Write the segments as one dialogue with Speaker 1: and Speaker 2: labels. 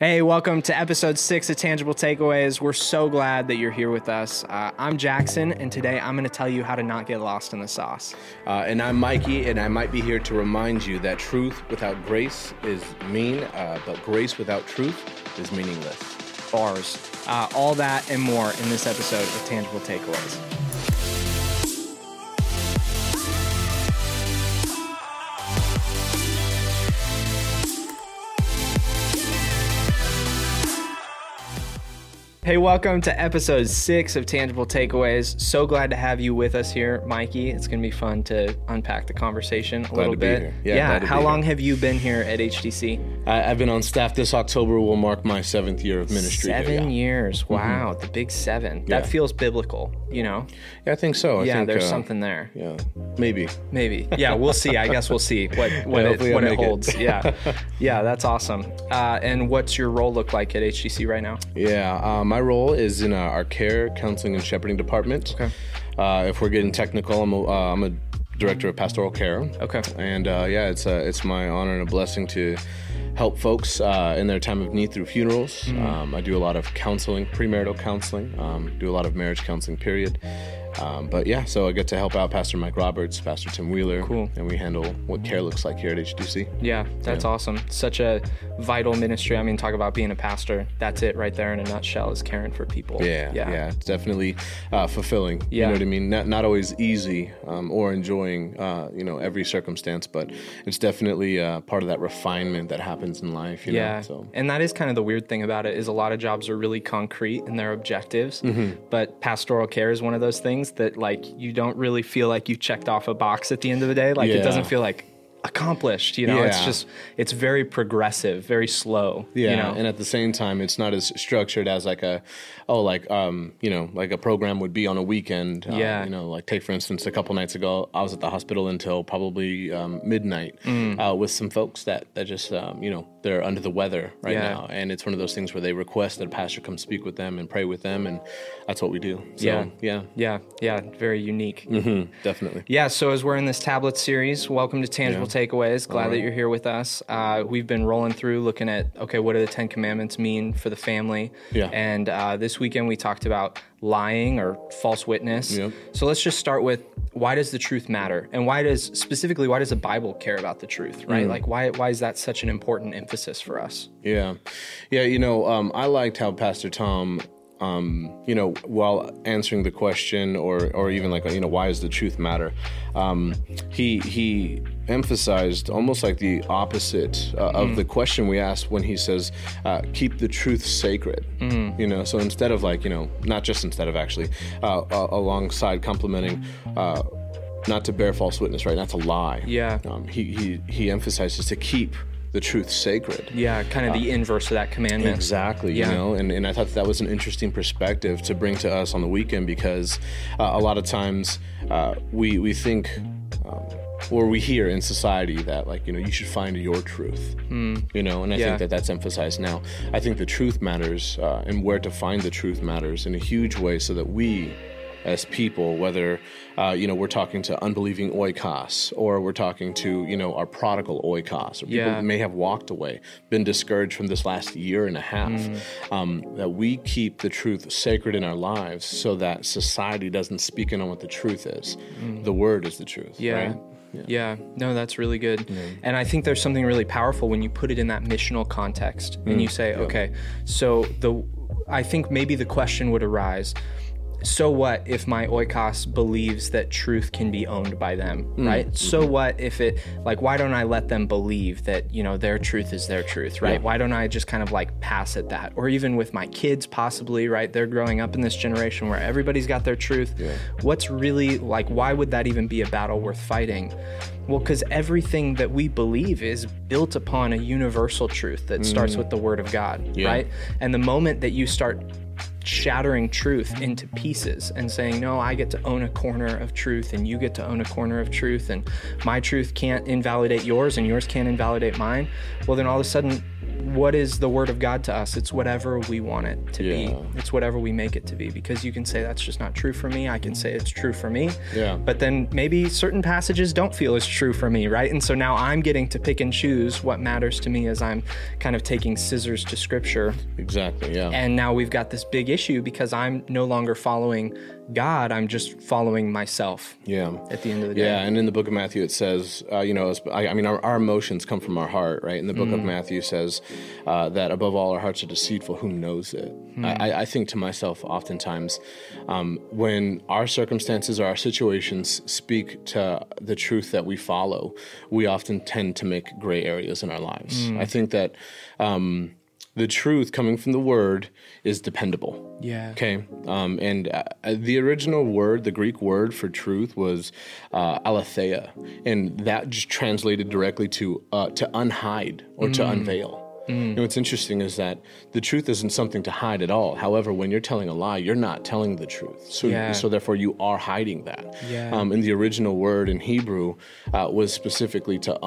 Speaker 1: Hey, welcome to episode six of Tangible Takeaways. We're so glad that you're here with us. Uh, I'm Jackson, and today I'm going to tell you how to not get lost in the sauce.
Speaker 2: Uh, and I'm Mikey, and I might be here to remind you that truth without grace is mean, uh, but grace without truth is meaningless.
Speaker 1: Bars. Uh, all that and more in this episode of Tangible Takeaways. Hey, welcome to episode six of Tangible Takeaways. So glad to have you with us here, Mikey. It's going to be fun to unpack the conversation a
Speaker 2: Glad
Speaker 1: little bit.
Speaker 2: Yeah, to
Speaker 1: how long
Speaker 2: here.
Speaker 1: have you been here at HTC?
Speaker 2: I, I've been on staff this October, will mark my seventh year of ministry. here,
Speaker 1: Seven
Speaker 2: yeah. Mm-hmm.
Speaker 1: years. Wow, the big seven.
Speaker 2: Yeah.
Speaker 1: That feels biblical, you know?
Speaker 2: Yeah, I think so. I
Speaker 1: yeah,
Speaker 2: think,
Speaker 1: there's
Speaker 2: uh,
Speaker 1: something there.
Speaker 2: Yeah, maybe.
Speaker 1: Maybe. Yeah, we'll see. I guess we'll see what, what
Speaker 2: Yeah,
Speaker 1: it, what it
Speaker 2: make it.
Speaker 1: holds. Yeah. Yeah, that's awesome. Uh, and what's your role look like at HTC right now?
Speaker 2: Yeah, uh, my role is in uh, our care, counseling, and shepherding department.
Speaker 1: Okay.
Speaker 2: Uh, if we're getting technical, I'm a, uh, I'm a director of pastoral care.
Speaker 1: Okay.
Speaker 2: And uh, yeah, it's a, it's my honor and a blessing to help folks uh, in their time of need through funerals.
Speaker 1: Mm.
Speaker 2: Um, I do a lot of counseling, premarital counseling, um, do a lot of marriage counseling, period. Um, but yeah, so I get to help out Pastor Mike Roberts, Pastor Tim Wheeler,
Speaker 1: Cool.
Speaker 2: and we handle what care looks like here at HDC.
Speaker 1: Yeah, that's awesome. Such a vital ministry. I mean, talk about being a pastor. That's it right there in a nutshell is caring for people.
Speaker 2: Yeah, yeah, it's definitely uh, fulfilling. You know what I mean? Not not always easy um, or enjoying, uh, you know, every circumstance, but it's definitely uh, part of that refinement that happens in life. You
Speaker 1: Yeah.
Speaker 2: know, so
Speaker 1: And that is kind of the weird thing about it is a lot of jobs are really concrete in their objectives,
Speaker 2: Mm-hmm.
Speaker 1: but pastoral care is one of those things that like you don't really feel like you checked off a box at the end of the day. Like it doesn't feel like accomplished, you know? It's just it's very progressive, very slow.
Speaker 2: yeah,
Speaker 1: You know?
Speaker 2: and at the same time, it's not as structured as like a, oh, like um, you know, like a program would be on a weekend. Uh,
Speaker 1: Yeah.
Speaker 2: you know, like take for instance, a couple nights ago, I was at the hospital until probably um, midnight
Speaker 1: Mm.
Speaker 2: uh, with some folks that that just um, you know they're under the weather right
Speaker 1: Yeah.
Speaker 2: now, and it's one of those things where they request that a pastor come speak with them and pray with them, and that's what we do. So,
Speaker 1: Yeah.
Speaker 2: yeah,
Speaker 1: yeah, yeah, very unique.
Speaker 2: hmm definitely.
Speaker 1: Yeah, so as we're in this tablet series, welcome to Tangible Takeaways. Glad that you're here with us. Uh, we've been rolling through looking at, okay, what do the Ten Commandments mean for the family?
Speaker 2: Yeah.
Speaker 1: And uh, this weekend we talked about lying or false witness.
Speaker 2: Yep.
Speaker 1: So let's just start with why does the truth matter? And why does, specifically, why does the Bible care about the truth, right?
Speaker 2: Mm.
Speaker 1: Like, why, why is that such an important emphasis for us?
Speaker 2: Yeah, yeah. You know, um, I liked how Pastor Tom, um, you know, while answering the question, or or even like you know, why does the truth matter? Um, he he emphasized almost like the opposite uh, of the question we asked when he says, uh, "Keep the truth sacred." You know, so instead of like you know, not just instead of actually, uh, uh, alongside complimenting. Uh, not to bear false witness, right? Not to lie.
Speaker 1: Yeah.
Speaker 2: Um, he, he he emphasizes to keep the truth sacred.
Speaker 1: Yeah, kind of the inverse of that commandment.
Speaker 2: Exactly,
Speaker 1: Yeah.
Speaker 2: you know, and, and I thought that was an interesting perspective to bring to us on the weekend because uh, a lot of times uh, we we think um, or we hear in society that like you know you should find your truth, you know, and I.
Speaker 1: Yeah.
Speaker 2: think that that's emphasized now. I think the truth matters uh, and where to find the truth matters in a huge way so that we as people, whether uh, you know we're talking to unbelieving oikos or we're talking to you know our prodigal oikos, or people
Speaker 1: Yeah.
Speaker 2: that may have walked away, been discouraged from this last year and a half,
Speaker 1: Mm.
Speaker 2: um, that we keep the truth sacred in our lives, so that society doesn't speak in on what the truth is. The word is the truth.
Speaker 1: Mm. Yeah.
Speaker 2: right?
Speaker 1: Yeah. no, that's really good. And I think there's something really powerful when you put it in that missional context and you say, okay, so the I think maybe the question would arise, so what if my oikos believes that truth can be owned by them, mm. right? Mm-hmm. So what if it like why don't I let them believe that, you know, their truth is their truth, right? Why don't I just kind of like pass at that? Or even with my kids possibly, right? They're growing up in this generation where everybody's got their truth. What's really like why would that even be a battle worth fighting? Well, because everything that we believe is built upon a universal truth that starts mm. with the Word of God, right? And the moment that you start shattering truth into pieces and saying, No, I get to own a corner of truth and you get to own a corner of truth, and my truth can't invalidate yours and yours can't invalidate mine, well, then all of a sudden, what is the word of God to us? It's whatever we want it to
Speaker 2: Yeah.
Speaker 1: be. It's whatever we make it to be because you can say that's just not true for me. I can say it's true for me.
Speaker 2: Yeah.
Speaker 1: But then maybe certain passages don't feel as true for me, right? And so now I'm getting to pick and choose what matters to me as I'm kind of taking scissors to scripture.
Speaker 2: Exactly. Yeah.
Speaker 1: And now we've got this big issue because I'm no longer following God, I'm just following myself
Speaker 2: yeah.
Speaker 1: at the end of the day.
Speaker 2: Yeah, and in the book of Matthew it says, uh, you know, I, I mean, our, our emotions come from our heart, right? And the book of Matthew says uh, that above all, our hearts are deceitful. Who knows it? I, I think to myself, oftentimes, um, when our circumstances or our situations speak to the truth that we follow, we often tend to make gray areas in our lives. I think that. Um, the truth coming from the word is dependable.
Speaker 1: Yeah.
Speaker 2: Okay. Um, and uh, the original word, the Greek word for truth, was uh, aletheia, and that just translated directly to uh, to unhide or to unveil. And what's interesting is that the truth isn't something to hide at all. However, when you're telling a lie, you're not telling the truth. So,
Speaker 1: Yeah.
Speaker 2: so therefore, you are hiding that.
Speaker 1: Yeah.
Speaker 2: Um, and the original word in Hebrew uh, was specifically to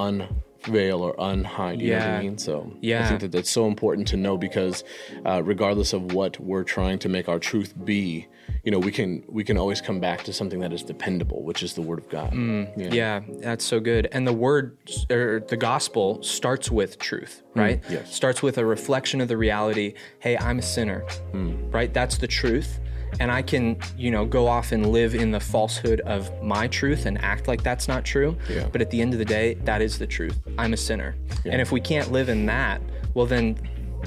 Speaker 2: unveil or unhide. You know what I mean? So
Speaker 1: yeah.
Speaker 2: I think that that's so important to know because uh, regardless of what we're trying to make our truth be, you know, we can we can always come back to something that is dependable, which is the Word of God.
Speaker 1: Mm. Yeah, that's so good. And the word or the gospel starts with truth, right?
Speaker 2: yes.
Speaker 1: Starts with a reflection of the reality, hey, I'm a sinner. Right? That's the truth. And I can, you know, go off and live in the falsehood of my truth and act like that's not true.
Speaker 2: Yeah.
Speaker 1: But at the end of the day, that is the truth. I'm a sinner. And if we can't live in that, well then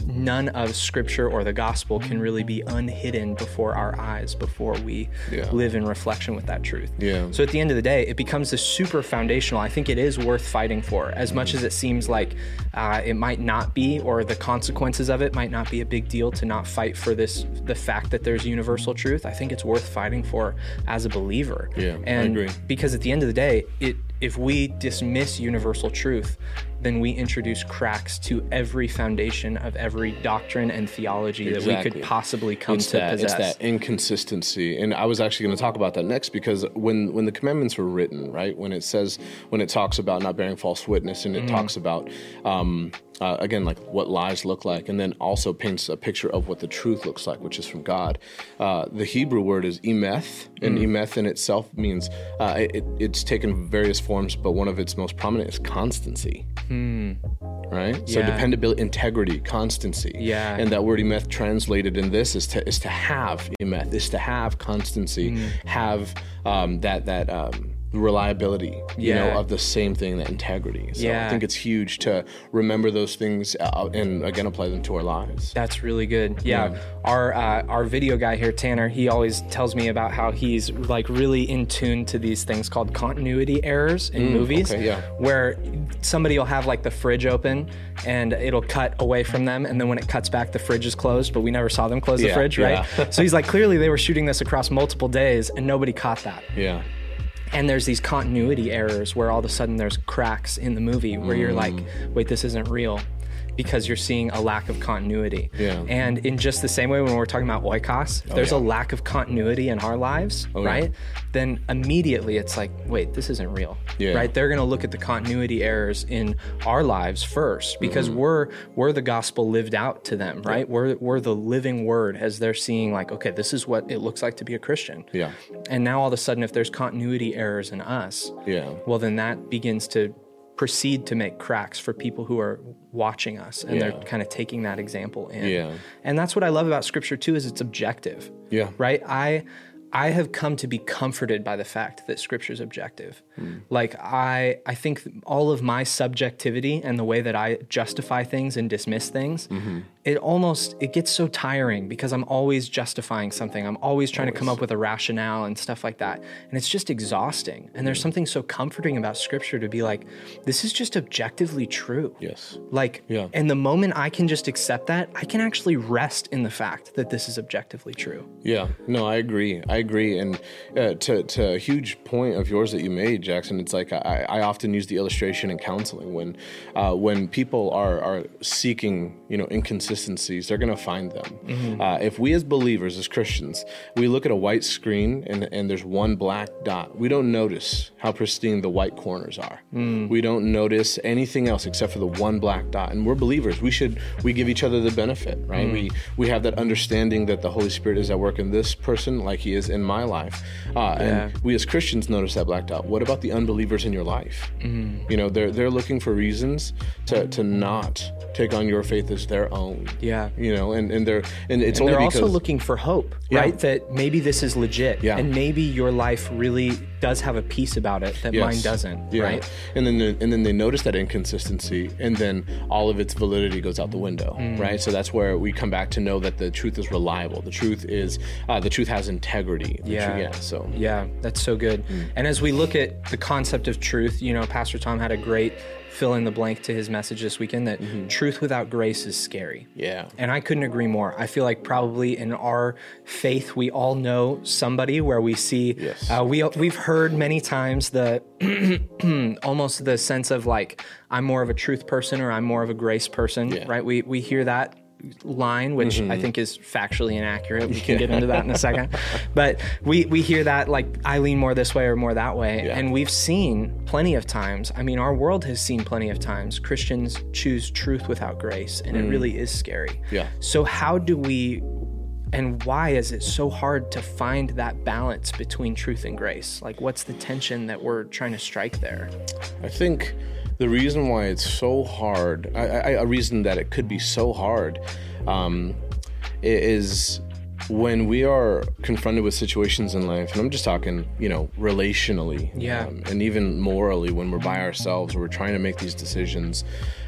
Speaker 1: none of scripture or the gospel can really be unhidden before our eyes before we
Speaker 2: Yeah.
Speaker 1: live in reflection with that truth.
Speaker 2: Yeah.
Speaker 1: So at the end of the day, it becomes this super foundational. I think it is worth fighting for, as much as it seems like uh, it might not be, or the consequences of it might not be a big deal to not fight for this. The fact that there's universal truth, I think it's worth fighting for as a believer.
Speaker 2: Yeah, I
Speaker 1: and
Speaker 2: agree.
Speaker 1: because at the end of the day, it if we dismiss universal truth, then we introduce cracks to every foundation of every doctrine and theology that we could possibly come
Speaker 2: it's
Speaker 1: to
Speaker 2: that
Speaker 1: possess.
Speaker 2: it's that inconsistency and i was actually going to talk about that next because when when the commandments were written right when it says when it talks about not bearing false witness and it
Speaker 1: Mm-hmm.
Speaker 2: talks about um uh, again like what lies look like and then also paints a picture of what the truth looks like which is from god uh, the hebrew word is emeth and
Speaker 1: Mm.
Speaker 2: emeth in itself means uh, it, it's taken various forms but one of its most prominent is constancy right so dependability integrity constancy
Speaker 1: Yeah.
Speaker 2: and that word emeth translated in this is to is to have emeth is to have constancy
Speaker 1: Mm.
Speaker 2: have um, that that um, reliability you
Speaker 1: Yeah.
Speaker 2: know of the same thing that integrity so
Speaker 1: Yeah.
Speaker 2: i think it's huge to remember those things uh, and again apply them to our lives
Speaker 1: That's really good. Yeah, our uh, our video guy here, Tanner, he always tells me about how he's like really in tune to these things called continuity errors in movies,
Speaker 2: okay, yeah.
Speaker 1: where somebody will have like the fridge open and it'll cut away from them, and then when it cuts back, the fridge is closed, but we never saw them close the fridge, right?
Speaker 2: yeah.
Speaker 1: so he's like, clearly they were shooting this across multiple days, and nobody caught that
Speaker 2: yeah
Speaker 1: and there's these continuity errors where all of a sudden there's cracks in the movie where you're like
Speaker 2: Mm.
Speaker 1: wait this isn't real because you're seeing a lack of continuity
Speaker 2: Yeah.
Speaker 1: and in just the same way when we're talking about oikos if there's a
Speaker 2: Oh, yeah.
Speaker 1: lack of continuity in our lives
Speaker 2: Oh, yeah.
Speaker 1: right then immediately it's like wait this isn't real
Speaker 2: Yeah.
Speaker 1: right they're going to look at the continuity errors in our lives first because
Speaker 2: Mm-hmm.
Speaker 1: we're we're the gospel lived out to them right we're we're the living word as they're seeing like okay this is what it looks like to be a christian
Speaker 2: yeah
Speaker 1: and now all of a sudden, if there's continuity errors in us,
Speaker 2: yeah
Speaker 1: well, then that begins to proceed to make cracks for people who are watching us and they're kind of taking that example in.
Speaker 2: Yeah.
Speaker 1: And that's what I love about scripture too is it's objective.
Speaker 2: Yeah.
Speaker 1: Right? I I have come to be comforted by the fact that scripture is objective.
Speaker 2: Hmm.
Speaker 1: Like I I think all of my subjectivity and the way that I justify things and dismiss things,
Speaker 2: Mm-hmm.
Speaker 1: It almost it gets so tiring because I'm always justifying something. I'm always trying to come up with a rationale and stuff like that. And it's just exhausting. And there's something so comforting about scripture to be like this is just objectively true.
Speaker 2: yes
Speaker 1: Like,
Speaker 2: Yeah.
Speaker 1: and the moment I can just accept that, I can actually rest in the fact that this is objectively true.
Speaker 2: Yeah, no, I agree. I agree. And uh, to, to a huge point of yours that you made, Jackson, it's like I, I often use the illustration in counseling when uh, when people are, are seeking, you know, inconsistency inconsistencies, they're going to find them. Uh, if we as believers, as Christians, we look at a white screen and, and there's one black dot, we don't notice how pristine the white corners are. We don't notice anything else except for the one black dot. And we're believers. We should we give each other the benefit, right? We we have that understanding that the Holy Spirit is at work in this person like He is in my life. Uh, And we as Christians notice that black dot. What about the unbelievers in your life? You know, they're they're looking for reasons to to not take on your faith as their own.
Speaker 1: Yeah.
Speaker 2: You know, and and they're and it's
Speaker 1: And they're
Speaker 2: because
Speaker 1: also looking for hope,
Speaker 2: Yeah.
Speaker 1: right? That maybe this is legit,
Speaker 2: Yeah.
Speaker 1: and maybe your life really does have a piece about it that mine doesn't,
Speaker 2: Yeah.
Speaker 1: right?
Speaker 2: And then and then they notice that inconsistency, and then all of its validity goes out the window,
Speaker 1: Mm.
Speaker 2: right? So that's where we come back to know that the truth is reliable. The truth is uh, the truth has integrity.
Speaker 1: Yeah.
Speaker 2: yeah. So
Speaker 1: Yeah, that's so good.
Speaker 2: Mm.
Speaker 1: And as we look at the concept of truth, you know, Pastor Tom had a great fill in the blank to his message this weekend that
Speaker 2: Mm-hmm.
Speaker 1: truth without grace is scary.
Speaker 2: yeah.
Speaker 1: And I couldn't agree more. I feel like probably in our faith, we all know somebody where we see,
Speaker 2: Yes.
Speaker 1: uh, we, we've heard many times the almost the sense of like, I'm more of a truth person or I'm more of a grace person,
Speaker 2: Yeah.
Speaker 1: right? We, we hear that line which
Speaker 2: Mm-hmm.
Speaker 1: i think is factually inaccurate we can get into that in a second but we we hear that like i lean more this way or more that way
Speaker 2: Yeah.
Speaker 1: and we've seen plenty of times i mean our world has seen plenty of times christians choose truth without grace and it really is scary
Speaker 2: Mm. Yeah.
Speaker 1: so how do we and why is it so hard to find that balance between truth and grace like what's the tension that we're trying to strike there
Speaker 2: I think the reason why it's so hard, I, I, a reason that it could be so hard, um, is when we are confronted with situations in life, and I'm just talking, you know, relationally,
Speaker 1: Yeah.
Speaker 2: um, and even morally, when we're by ourselves, or we're trying to make these decisions.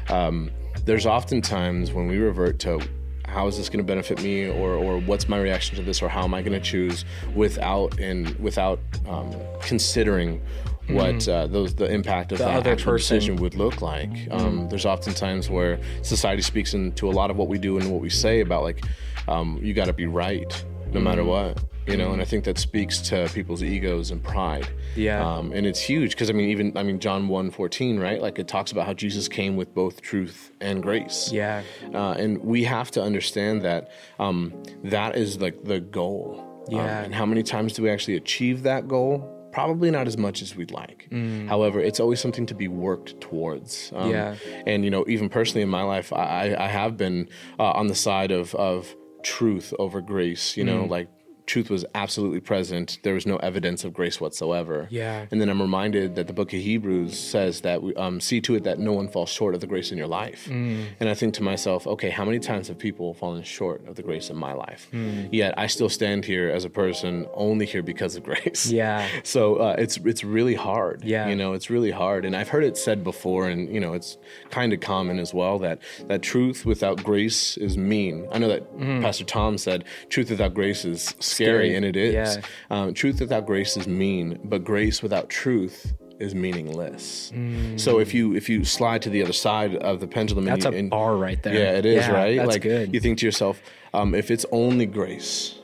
Speaker 2: Um, there's often times when we revert to how is this going to benefit me or, or what's my reaction to this or how am i going to choose without and without um, considering what uh, those the impact of that
Speaker 1: other person.
Speaker 2: decision would look like um, there's often times where society speaks into a lot of what we do and what we say about like um, you got to be right no matter what you know and i think that speaks to people's egos and pride
Speaker 1: Yeah.
Speaker 2: um, and it's huge because i mean even i mean john 1 14 right like it talks about how jesus came with both truth and grace
Speaker 1: yeah
Speaker 2: uh, and we have to understand that um, that is like the goal. Um,
Speaker 1: Yeah.
Speaker 2: and how many times do we actually achieve that goal? Probably not as much as we'd like. However, it's always something to be worked towards. Um,
Speaker 1: Yeah.
Speaker 2: And you know, even personally in my life, I, I have been uh, on the side of of truth over grace. You know, like truth was absolutely present. There was no evidence of grace whatsoever.
Speaker 1: Yeah.
Speaker 2: And then I'm reminded that the book of Hebrews says that we um, see to it that no one falls short of the grace in your life.
Speaker 1: Mm.
Speaker 2: And I think to myself, okay, how many times have people fallen short of the grace in my life?
Speaker 1: Mm.
Speaker 2: Yet I still stand here as a person only here because of grace.
Speaker 1: Yeah.
Speaker 2: So uh, it's it's really hard.
Speaker 1: Yeah.
Speaker 2: You know, it's really hard. And I've heard it said before, and you know, it's kind of common as well that that truth without grace is mean. I know that Pastor Tom said truth without grace is scary.
Speaker 1: Scary.
Speaker 2: and it is.
Speaker 1: Yeah.
Speaker 2: Um, truth without grace is mean, but grace without truth is meaningless.
Speaker 1: Mm.
Speaker 2: So if you if you slide to the other side of the pendulum,
Speaker 1: That's
Speaker 2: and
Speaker 1: a
Speaker 2: and,
Speaker 1: bar right there.
Speaker 2: yeah, it is
Speaker 1: Yeah,
Speaker 2: right.
Speaker 1: that's
Speaker 2: like
Speaker 1: good.
Speaker 2: you think to yourself, um, if it's only grace,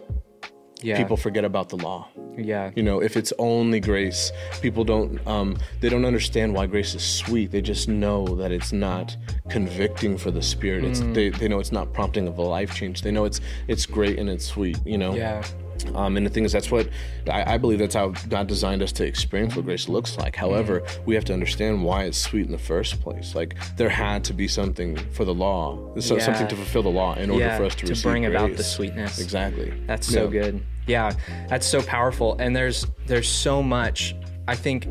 Speaker 1: yeah
Speaker 2: people forget about the law.
Speaker 1: yeah
Speaker 2: You know, if it's only grace, people don't um, they don't understand why grace is sweet. They just know that it's not convicting for the spirit. It's
Speaker 1: Mm.
Speaker 2: they, they know it's not prompting of a life change. They know it's it's great and it's sweet. You know.
Speaker 1: yeah
Speaker 2: Um, and the thing is, that's what I, I believe. That's how God designed us to experience what grace looks like. However,
Speaker 1: Mm.
Speaker 2: we have to understand why it's sweet in the first place. Like there had to be something for the law, so,
Speaker 1: Yeah.
Speaker 2: something to fulfill the law in order
Speaker 1: yeah
Speaker 2: for us to,
Speaker 1: to bring about the sweetness
Speaker 2: Exactly.
Speaker 1: That's so
Speaker 2: Yeah.
Speaker 1: good. Yeah, that's so powerful. And there's there's so much. I think,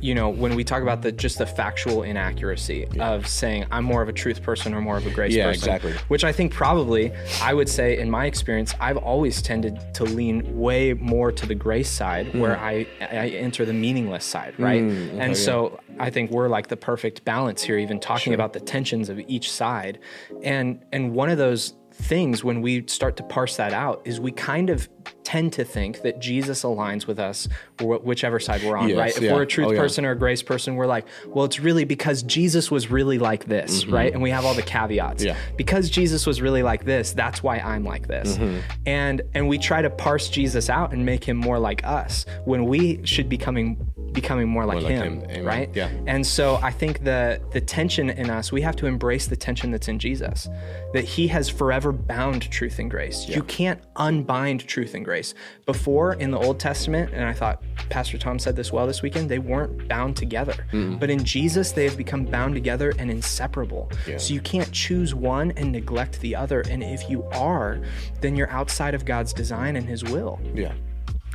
Speaker 1: you know, when we talk about the just the factual inaccuracy of saying I'm more of a truth person or more of a grace
Speaker 2: Yeah,
Speaker 1: person.
Speaker 2: exactly.
Speaker 1: Which I think probably I would say in my experience, I've always tended to lean way more to the grace side,
Speaker 2: Hmm.
Speaker 1: where I I enter the meaningless side, right? and so I think we're like the perfect balance here, even talking about the tensions of each side, and and one of those things when we start to parse that out is we kind of tend to think that Jesus aligns with us wh- whichever side we're on,
Speaker 2: Yes,
Speaker 1: right? If
Speaker 2: yeah.
Speaker 1: we're a truth
Speaker 2: Oh, yeah.
Speaker 1: person or a grace person, we're like, well, it's really because Jesus was really like this, right? And we have all the caveats.
Speaker 2: Mm-hmm. Yeah.
Speaker 1: Because Jesus was really like this, that's why I'm like this.
Speaker 2: Mm-hmm.
Speaker 1: And and we try to parse Jesus out and make him more like us when we should be coming becoming more like,
Speaker 2: like
Speaker 1: him,
Speaker 2: him.
Speaker 1: Right?
Speaker 2: Yeah.
Speaker 1: And so I think the the tension in us, we have to embrace the tension that's in Jesus, that He has forever bound truth and grace. You can't unbind truth and grace. Before in the Old Testament, and I thought Pastor Tom said this well this weekend, they weren't bound together.
Speaker 2: Mm-hmm.
Speaker 1: But in Jesus, they have become bound together and inseparable. Yeah. So you can't choose one and neglect the other. And if you are, then you're outside of God's design and His will
Speaker 2: Yeah.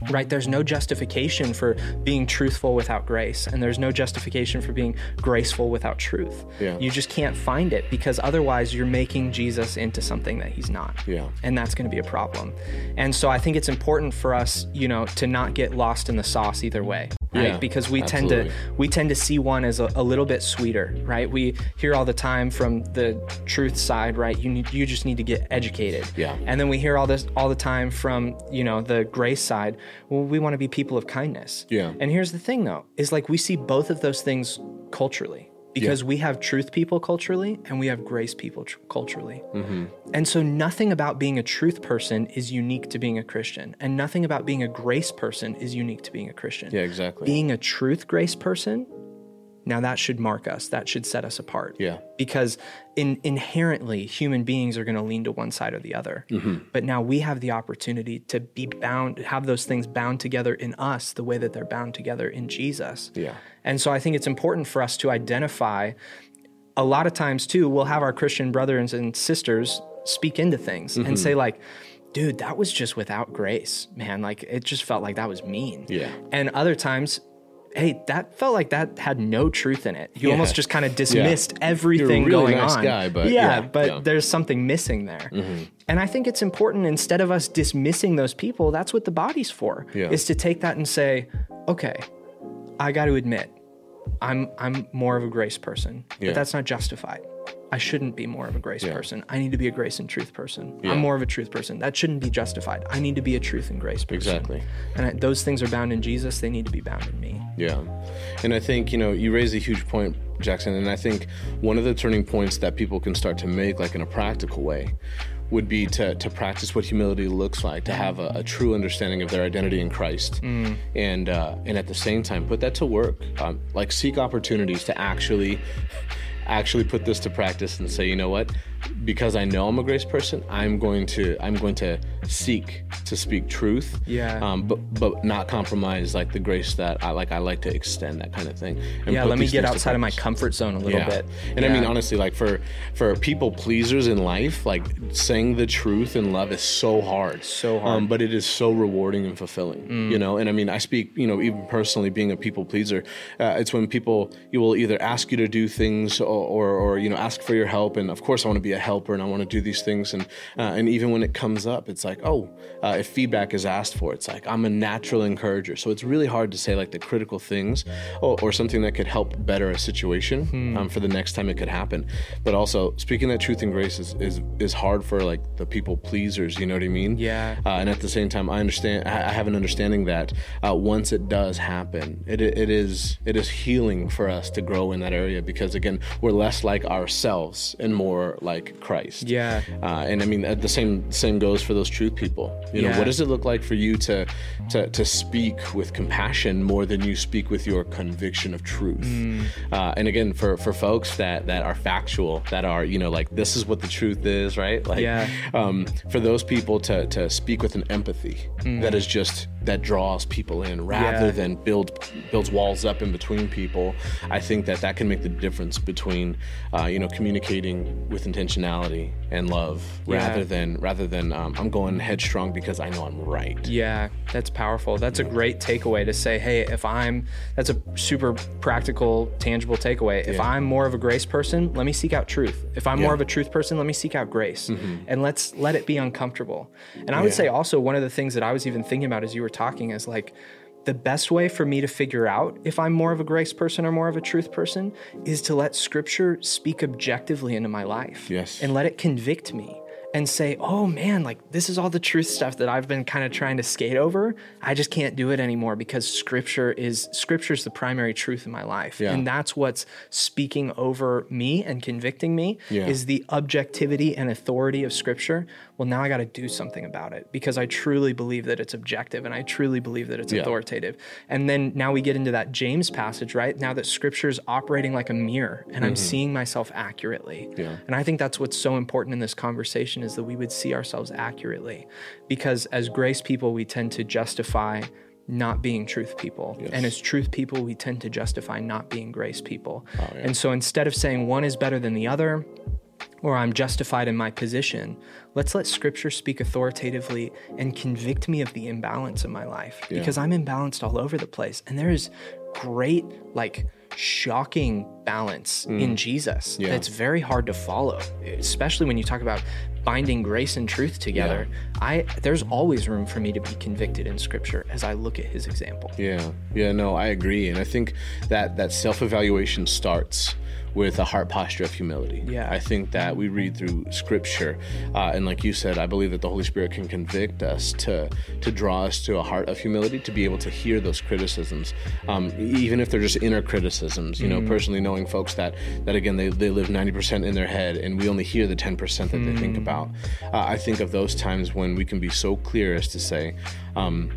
Speaker 1: Right? There's no justification for being truthful without grace, and there's no justification for being graceful without truth.
Speaker 2: Yeah.
Speaker 1: You just can't find it because otherwise you're making Jesus into something that he's not.
Speaker 2: Yeah.
Speaker 1: And that's going to be a problem. And so I think it's important for us, you know, to not get lost in the sauce either way. Right?
Speaker 2: Yeah,
Speaker 1: because we tend to we tend to see one as a, a little bit sweeter, right? We hear all the time from the truth side, right? You need you just need to get educated.
Speaker 2: Yeah.
Speaker 1: And then we hear all this all the time from, you know, the grace side. Well, we want to be people of kindness.
Speaker 2: Yeah.
Speaker 1: And here's the thing though, is like we see both of those things culturally. Because we have truth people culturally and we have grace people tr- culturally.
Speaker 2: Mm-hmm.
Speaker 1: And so nothing about being a truth person is unique to being a Christian. And nothing about being a grace person is unique to being a Christian.
Speaker 2: Yeah, exactly.
Speaker 1: Being a truth grace person, now that should mark us. That should set us apart
Speaker 2: yeah.
Speaker 1: because in, inherently human beings are going to lean to one side or the other.
Speaker 2: Mm-hmm.
Speaker 1: But now we have the opportunity to be bound, have those things bound together in us the way that they're bound together in Jesus.
Speaker 2: Yeah.
Speaker 1: And so I think it's important for us to identify. A lot of times too, we'll have our Christian brothers and sisters speak into things
Speaker 2: Mm-hmm.
Speaker 1: and say like, "Dude, that was just without grace, man. Like it just felt like that was mean."
Speaker 2: Yeah.
Speaker 1: And other times, hey, that felt like that had no truth in it. You
Speaker 2: Yeah.
Speaker 1: almost just kind of dismissed everything
Speaker 2: really
Speaker 1: going
Speaker 2: nice
Speaker 1: on.
Speaker 2: guy, but
Speaker 1: yeah,
Speaker 2: yeah,
Speaker 1: but
Speaker 2: yeah. Mm-hmm.
Speaker 1: there's something missing there. And I think it's important instead of us dismissing those people, that's what the body's for.
Speaker 2: Yeah.
Speaker 1: Is to take that and say, okay, I got to admit, I'm I'm more of a grace person,
Speaker 2: Yeah.
Speaker 1: but that's not justified. I shouldn't be more of a grace
Speaker 2: Yeah.
Speaker 1: person. I need to be a grace and truth person.
Speaker 2: Yeah.
Speaker 1: I'm more of a truth person. That shouldn't be justified. I need to be a truth and grace person.
Speaker 2: Exactly.
Speaker 1: And I, those things are bound in Jesus. They need to be bound in me.
Speaker 2: Yeah. And I think, you know, you raise a huge point, Jackson. And I think one of the turning points that people can start to make, like in a practical way, would be to, to practice what humility looks like, to have a, a true understanding of their identity in Christ, and uh, and at the same time put that to work. Um, like seek opportunities to actually actually put this to practice and say, you know what, because I know I'm a grace person, I'm going to I'm going to seek to speak truth,
Speaker 1: Yeah.
Speaker 2: um, but but not compromise like the grace that I like. I like to extend that kind of thing. and
Speaker 1: Yeah, let me get outside of my comfort zone a little
Speaker 2: Yeah.
Speaker 1: bit.
Speaker 2: And I mean, honestly, like for for people pleasers in life, like saying the truth in love is so hard,
Speaker 1: So hard. Mm.
Speaker 2: Um, but it is so rewarding and fulfilling. You know, and I mean, I speak, you know, even personally, being a people pleaser, uh, it's when people you will either ask you to do things or, or or you know ask for your help, and of course, I want to be a helper and I want to do these things, and uh, and even when it comes up, it's like, oh, uh, if feedback is asked for, it's like I'm a natural encourager, so it's really hard to say like the critical things or, or something that could help better a situation
Speaker 1: Hmm.
Speaker 2: um, for the next time it could happen. But also speaking that truth and grace is, is is hard for like the people pleasers. You know what I mean?
Speaker 1: Yeah.
Speaker 2: Uh, and at the same time, I understand. I have an understanding that uh, once it does happen, it it is it is healing for us to grow in that area because again, we're less like ourselves and more like Christ.
Speaker 1: Yeah.
Speaker 2: Uh, and I mean, uh, the same same goes for those truth people. You know,
Speaker 1: Yeah.
Speaker 2: what does it look like for you to to to speak with compassion more than you speak with your conviction of truth?
Speaker 1: Mm.
Speaker 2: Uh, and again, for for folks that that are factual, that are you know like this is what the truth is, right? Like,
Speaker 1: Yeah.
Speaker 2: um, for those people to to speak with an empathy that is just that draws people in rather.
Speaker 1: Yeah.
Speaker 2: than build builds walls up in between people. I think that that can make the difference between uh, you know communicating with intentionality and love
Speaker 1: Yeah.
Speaker 2: rather than rather than um, I'm going headstrong because I know I'm right.
Speaker 1: Yeah, that's powerful. That's a great takeaway to say, hey, if I'm, that's a super practical, tangible takeaway. If
Speaker 2: Yeah.
Speaker 1: I'm more of a grace person, let me seek out truth. If I'm more.
Speaker 2: Mm-hmm.
Speaker 1: of a truth person, let me seek out grace. And let's let it be uncomfortable. And I would say also, one of the things that I was even thinking about as you were talking is like, the best way for me to figure out if I'm more of a grace person or more of a truth person is to let scripture speak objectively into my life
Speaker 2: Yes.
Speaker 1: and let it convict me and say, oh man, like this is all the truth stuff that I've been kind of trying to skate over. I just can't do it anymore because scripture is scripture is the primary truth in my life.
Speaker 2: Yeah.
Speaker 1: And that's what's speaking over me and convicting me
Speaker 2: Yeah.
Speaker 1: is the objectivity and authority of scripture. Well, now I got to do something about it because I truly believe that it's objective and I truly believe that it's
Speaker 2: Yeah.
Speaker 1: authoritative. And then now we get into that James passage, right? Now that scripture is operating like a mirror and I'm seeing myself accurately.
Speaker 2: Mm-hmm.
Speaker 1: And I think that's what's so important in this conversation is that we would see ourselves accurately because as grace people, we tend to justify not being truth people. And as truth people, we tend to justify not being grace people.
Speaker 2: Oh,
Speaker 1: And so instead of saying one is better than the other, or I'm justified in my position, let's let scripture speak authoritatively and convict me of the imbalance in my life because I'm imbalanced all over the place. And there is great, like, shocking balance in mm. Jesus
Speaker 2: Yeah.
Speaker 1: that's very hard to follow, especially when you talk about binding grace and truth together. I there's always room for me to be convicted in scripture as I look at his example.
Speaker 2: Yeah, yeah, no, I agree, and I think that that self evaluation starts with a heart posture of humility.
Speaker 1: Yeah.
Speaker 2: I think that we read through Scripture, uh, and like you said, I believe that the Holy Spirit can convict us to to draw us to a heart of humility, to be able to hear those criticisms, um, even if they're just inner criticisms. You know, personally knowing folks that that again they, they live ninety percent in their head, and we only hear the ten percent that they think about. Uh, I think of those times when we can be so clear as to say. Um,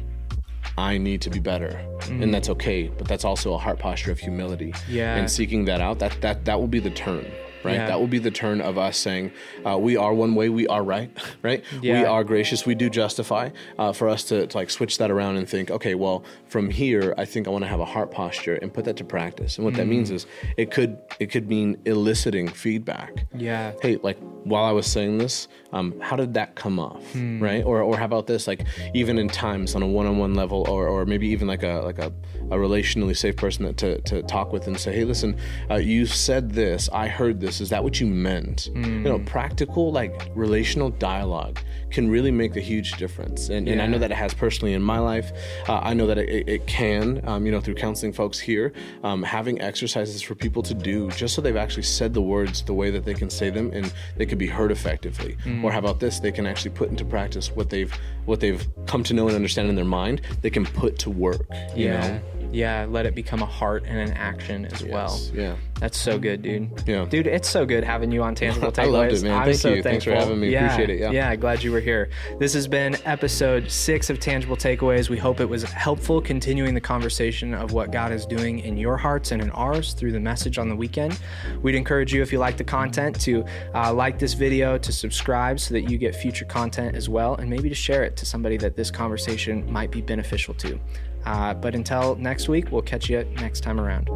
Speaker 2: I need to be better, and that's mm. okay. But that's also a heart posture of humility.
Speaker 1: Yeah.
Speaker 2: And seeking that out, that that that will be the turn, right?
Speaker 1: Yeah.
Speaker 2: That will be the turn of us saying, uh, "We are one way. We are right, right? We are gracious. We do justify." Uh, for us to, to like switch that around and think, "Okay, well, from here, I think I want to have a heart posture and put that to practice." And what that means
Speaker 1: Mm.
Speaker 2: is, it could it could mean eliciting feedback
Speaker 1: Yeah.
Speaker 2: hey like while i was saying this um, how did that come off right or, or how about this like even in times on a one-on-one level or, or maybe even like a like a, a relationally safe person that to, to talk with and say hey listen uh, you said this i heard this is that what you meant? You know practical like relational dialogue can really make a huge difference. And, and i know that it has personally in my life. Uh, i know that it, it- can um, you know through counseling folks here um, having exercises for people to do just so they've actually said the words the way that they can say them and they can be heard effectively. Or how about this? They can actually put into practice what they've what they've come to know and understand in their mind. They can put to work you
Speaker 1: Yeah.
Speaker 2: know
Speaker 1: Yeah. Let it become a heart and an action as well.
Speaker 2: Yeah
Speaker 1: That's so good, dude.
Speaker 2: Yeah.
Speaker 1: Dude, it's so good having you on Tangible Takeaways.
Speaker 2: I loved it, man.
Speaker 1: I'm
Speaker 2: Thank
Speaker 1: so
Speaker 2: you. Thanks for having me.
Speaker 1: Yeah.
Speaker 2: Appreciate it. Yeah.
Speaker 1: Yeah, glad you were here. This has been episode six of Tangible Takeaways. We hope it was helpful continuing the conversation of what God is doing in your hearts and in ours through the message on the weekend. We'd encourage you, if you like the content, to uh, like this video, to subscribe so that you get future content as well, and maybe to share it to somebody that this conversation might be beneficial to. Uh, but until next week, we'll catch you next time around.